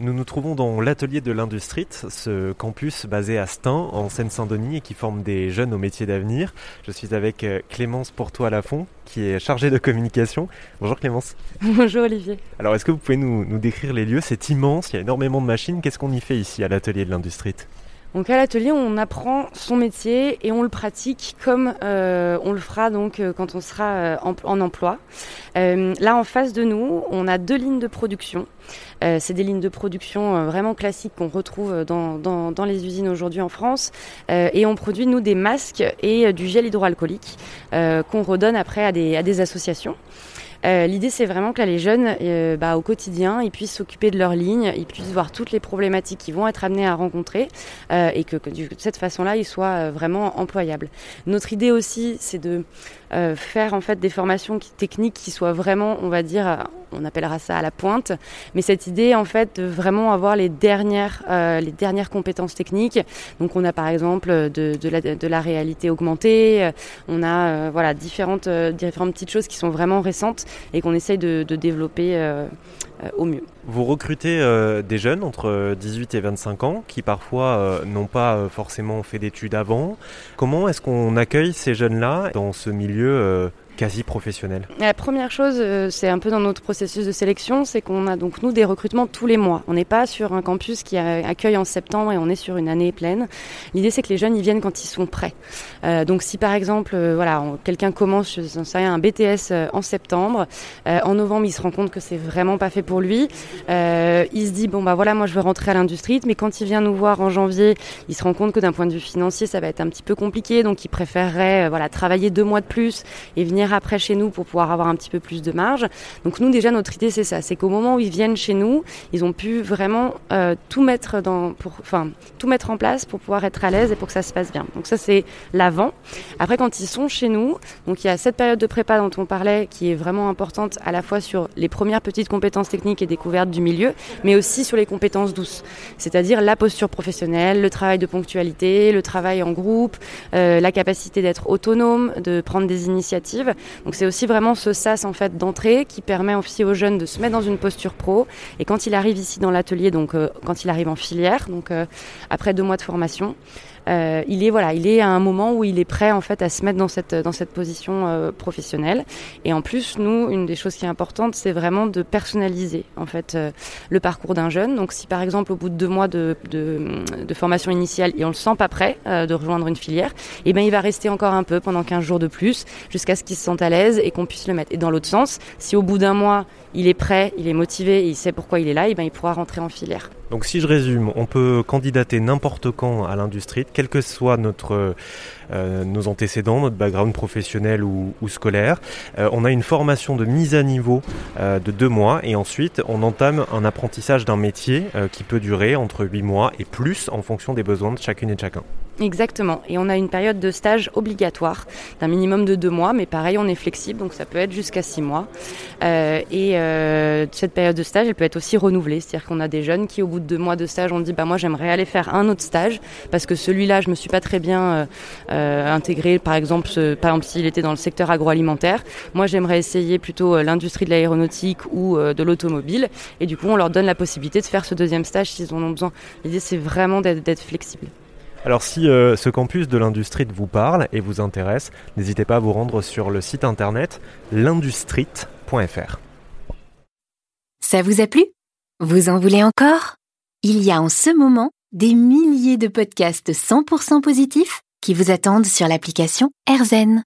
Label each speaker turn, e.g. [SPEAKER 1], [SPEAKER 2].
[SPEAKER 1] Nous nous trouvons dans l'atelier de l'Industrie, ce campus basé à Stein, en Seine-Saint-Denis, et qui forme des jeunes au métier d'avenir. Je suis avec euh, Clémence Portois-Lafont, qui est chargée de communication. Bonjour Clémence.
[SPEAKER 2] Bonjour Olivier.
[SPEAKER 1] Alors, est-ce que vous pouvez nous, nous décrire les lieux? C'est immense, il y a énormément de machines. Qu'est-ce qu'on y fait ici à l'atelier de l'Industrie?
[SPEAKER 2] Donc à l'atelier, on apprend son métier et on le pratique comme euh, on le fera donc euh, quand on sera euh, en, emploi. là, en face de nous, on a deux lignes de production. c'est des lignes de production vraiment classiques qu'on retrouve dans, dans, dans, les usines aujourd'hui en France. et on produit, nous, des masques et du gel hydroalcoolique qu'on redonne après à des, à des associations. Euh, l'idée, c'est vraiment que les jeunes, euh, bah, au quotidien, ils puissent s'occuper de leur ligne, ils puissent voir toutes les problématiques qu'ils vont être amenés à rencontrer euh, et que, de cette façon-là, ils soient vraiment employables. Notre idée aussi, c'est de faire en fait des formations techniques qui soient vraiment, on va dire, on appellera ça à la pointe, mais cette idée en fait de vraiment avoir les dernières, les dernières compétences techniques. Donc on a par exemple de, de, la, de la réalité augmentée, on a voilà différentes, différentes petites choses qui sont vraiment récentes et qu'on essaye de, développer euh, euh, au mieux.
[SPEAKER 1] Vous recrutez euh, des jeunes entre 18 et 25 ans qui parfois n'ont pas forcément fait d'études avant. Comment est-ce qu'on accueille ces jeunes-là dans ce milieu professionnel
[SPEAKER 2] La première chose, euh, c'est un peu dans notre processus de sélection, c'est qu'on a donc nous des recrutements tous les mois. On n'est pas sur un campus qui accueille en septembre et on est sur une année pleine. L'idée, c'est que les jeunes ils viennent quand ils sont prêts. Euh, donc si par exemple, euh, voilà, quelqu'un commence, je sais un BTS en septembre, en novembre il se rend compte que c'est vraiment pas fait pour lui. il se dit bon bah voilà, moi je veux rentrer à l'industrie, mais quand il vient nous voir en janvier, il se rend compte que d'un point de vue financier, ça va être un petit peu compliqué, donc il préférerait voilà travailler deux mois de plus et venir après chez nous pour pouvoir avoir un petit peu plus de marge. Donc nous déjà notre idée c'est ça, c'est qu'au moment où ils viennent chez nous, ils ont pu vraiment euh, tout mettre dans, pour, enfin tout mettre en place pour pouvoir être à l'aise et pour que ça se passe bien. Donc ça c'est l'avant. Après quand ils sont chez nous, donc il y a cette période de prépa dont on parlait qui est vraiment importante à la fois sur les premières petites compétences techniques et découvertes du milieu, mais aussi sur les compétences douces, c'est-à-dire la posture professionnelle, le travail de ponctualité, le travail en groupe, euh, la capacité d'être autonome, de prendre des initiatives. Donc c'est aussi vraiment ce sas en fait d'entrée qui permet aussi aux jeunes de se mettre dans une posture pro. Et quand il arrive ici dans l'atelier, donc euh, quand il arrive en filière, donc euh, après deux mois de formation, euh, il est voilà, il est à un moment où il est prêt en fait à se mettre dans cette dans cette position euh, professionnelle. Et en plus, nous, une des choses qui est importante, c'est vraiment de personnaliser en fait euh, le parcours d'un jeune. Donc, si par exemple au bout de deux mois de, de, de formation initiale, et on le sent pas prêt de rejoindre une filière, et eh ben il va rester encore un peu pendant 15 jours de plus jusqu'à ce qu'il se sente à l'aise et qu'on puisse le mettre. Et dans l'autre sens, si au bout d'un mois il est prêt, il est motivé, il sait pourquoi il est là, et ben il pourra rentrer en filière.
[SPEAKER 1] Donc si je résume, on peut candidater n'importe quand à l'industrie, quel que soit notre, euh, nos antécédents, notre background professionnel ou, scolaire. Euh, on a une formation de mise à niveau euh, de deux mois et ensuite on entame un apprentissage d'un métier qui peut durer entre huit mois et plus en fonction des besoins de chacune et de chacun.
[SPEAKER 2] Exactement. Et on a une période de stage obligatoire d'un minimum de deux mois, mais pareil, on est flexible, donc ça peut être jusqu'à six mois. Euh, et euh, cette période de stage, elle peut être aussi renouvelée. C'est-à-dire qu'on a des jeunes qui, au bout de deux mois de stage, ont dit bah moi j'aimerais aller faire un autre stage parce que celui-là, je me suis pas très bien euh, euh intégré. Par exemple, par exemple s'il était dans le secteur agroalimentaire, moi j'aimerais essayer plutôt l'industrie de l'aéronautique ou de l'automobile. Et du coup, on leur donne la possibilité de faire ce deuxième stage s'ils en ont besoin. L'idée, c'est vraiment d'être flexible.
[SPEAKER 1] Alors si euh, ce campus de l'industrie vous parle et vous intéresse, n'hésitez pas à vous rendre sur le site internet l'industrie.fr.
[SPEAKER 3] Ça vous a plu? Vous en voulez encore? Il y a en ce moment des milliers de podcasts 100% positifs qui vous attendent sur l'application AirZen.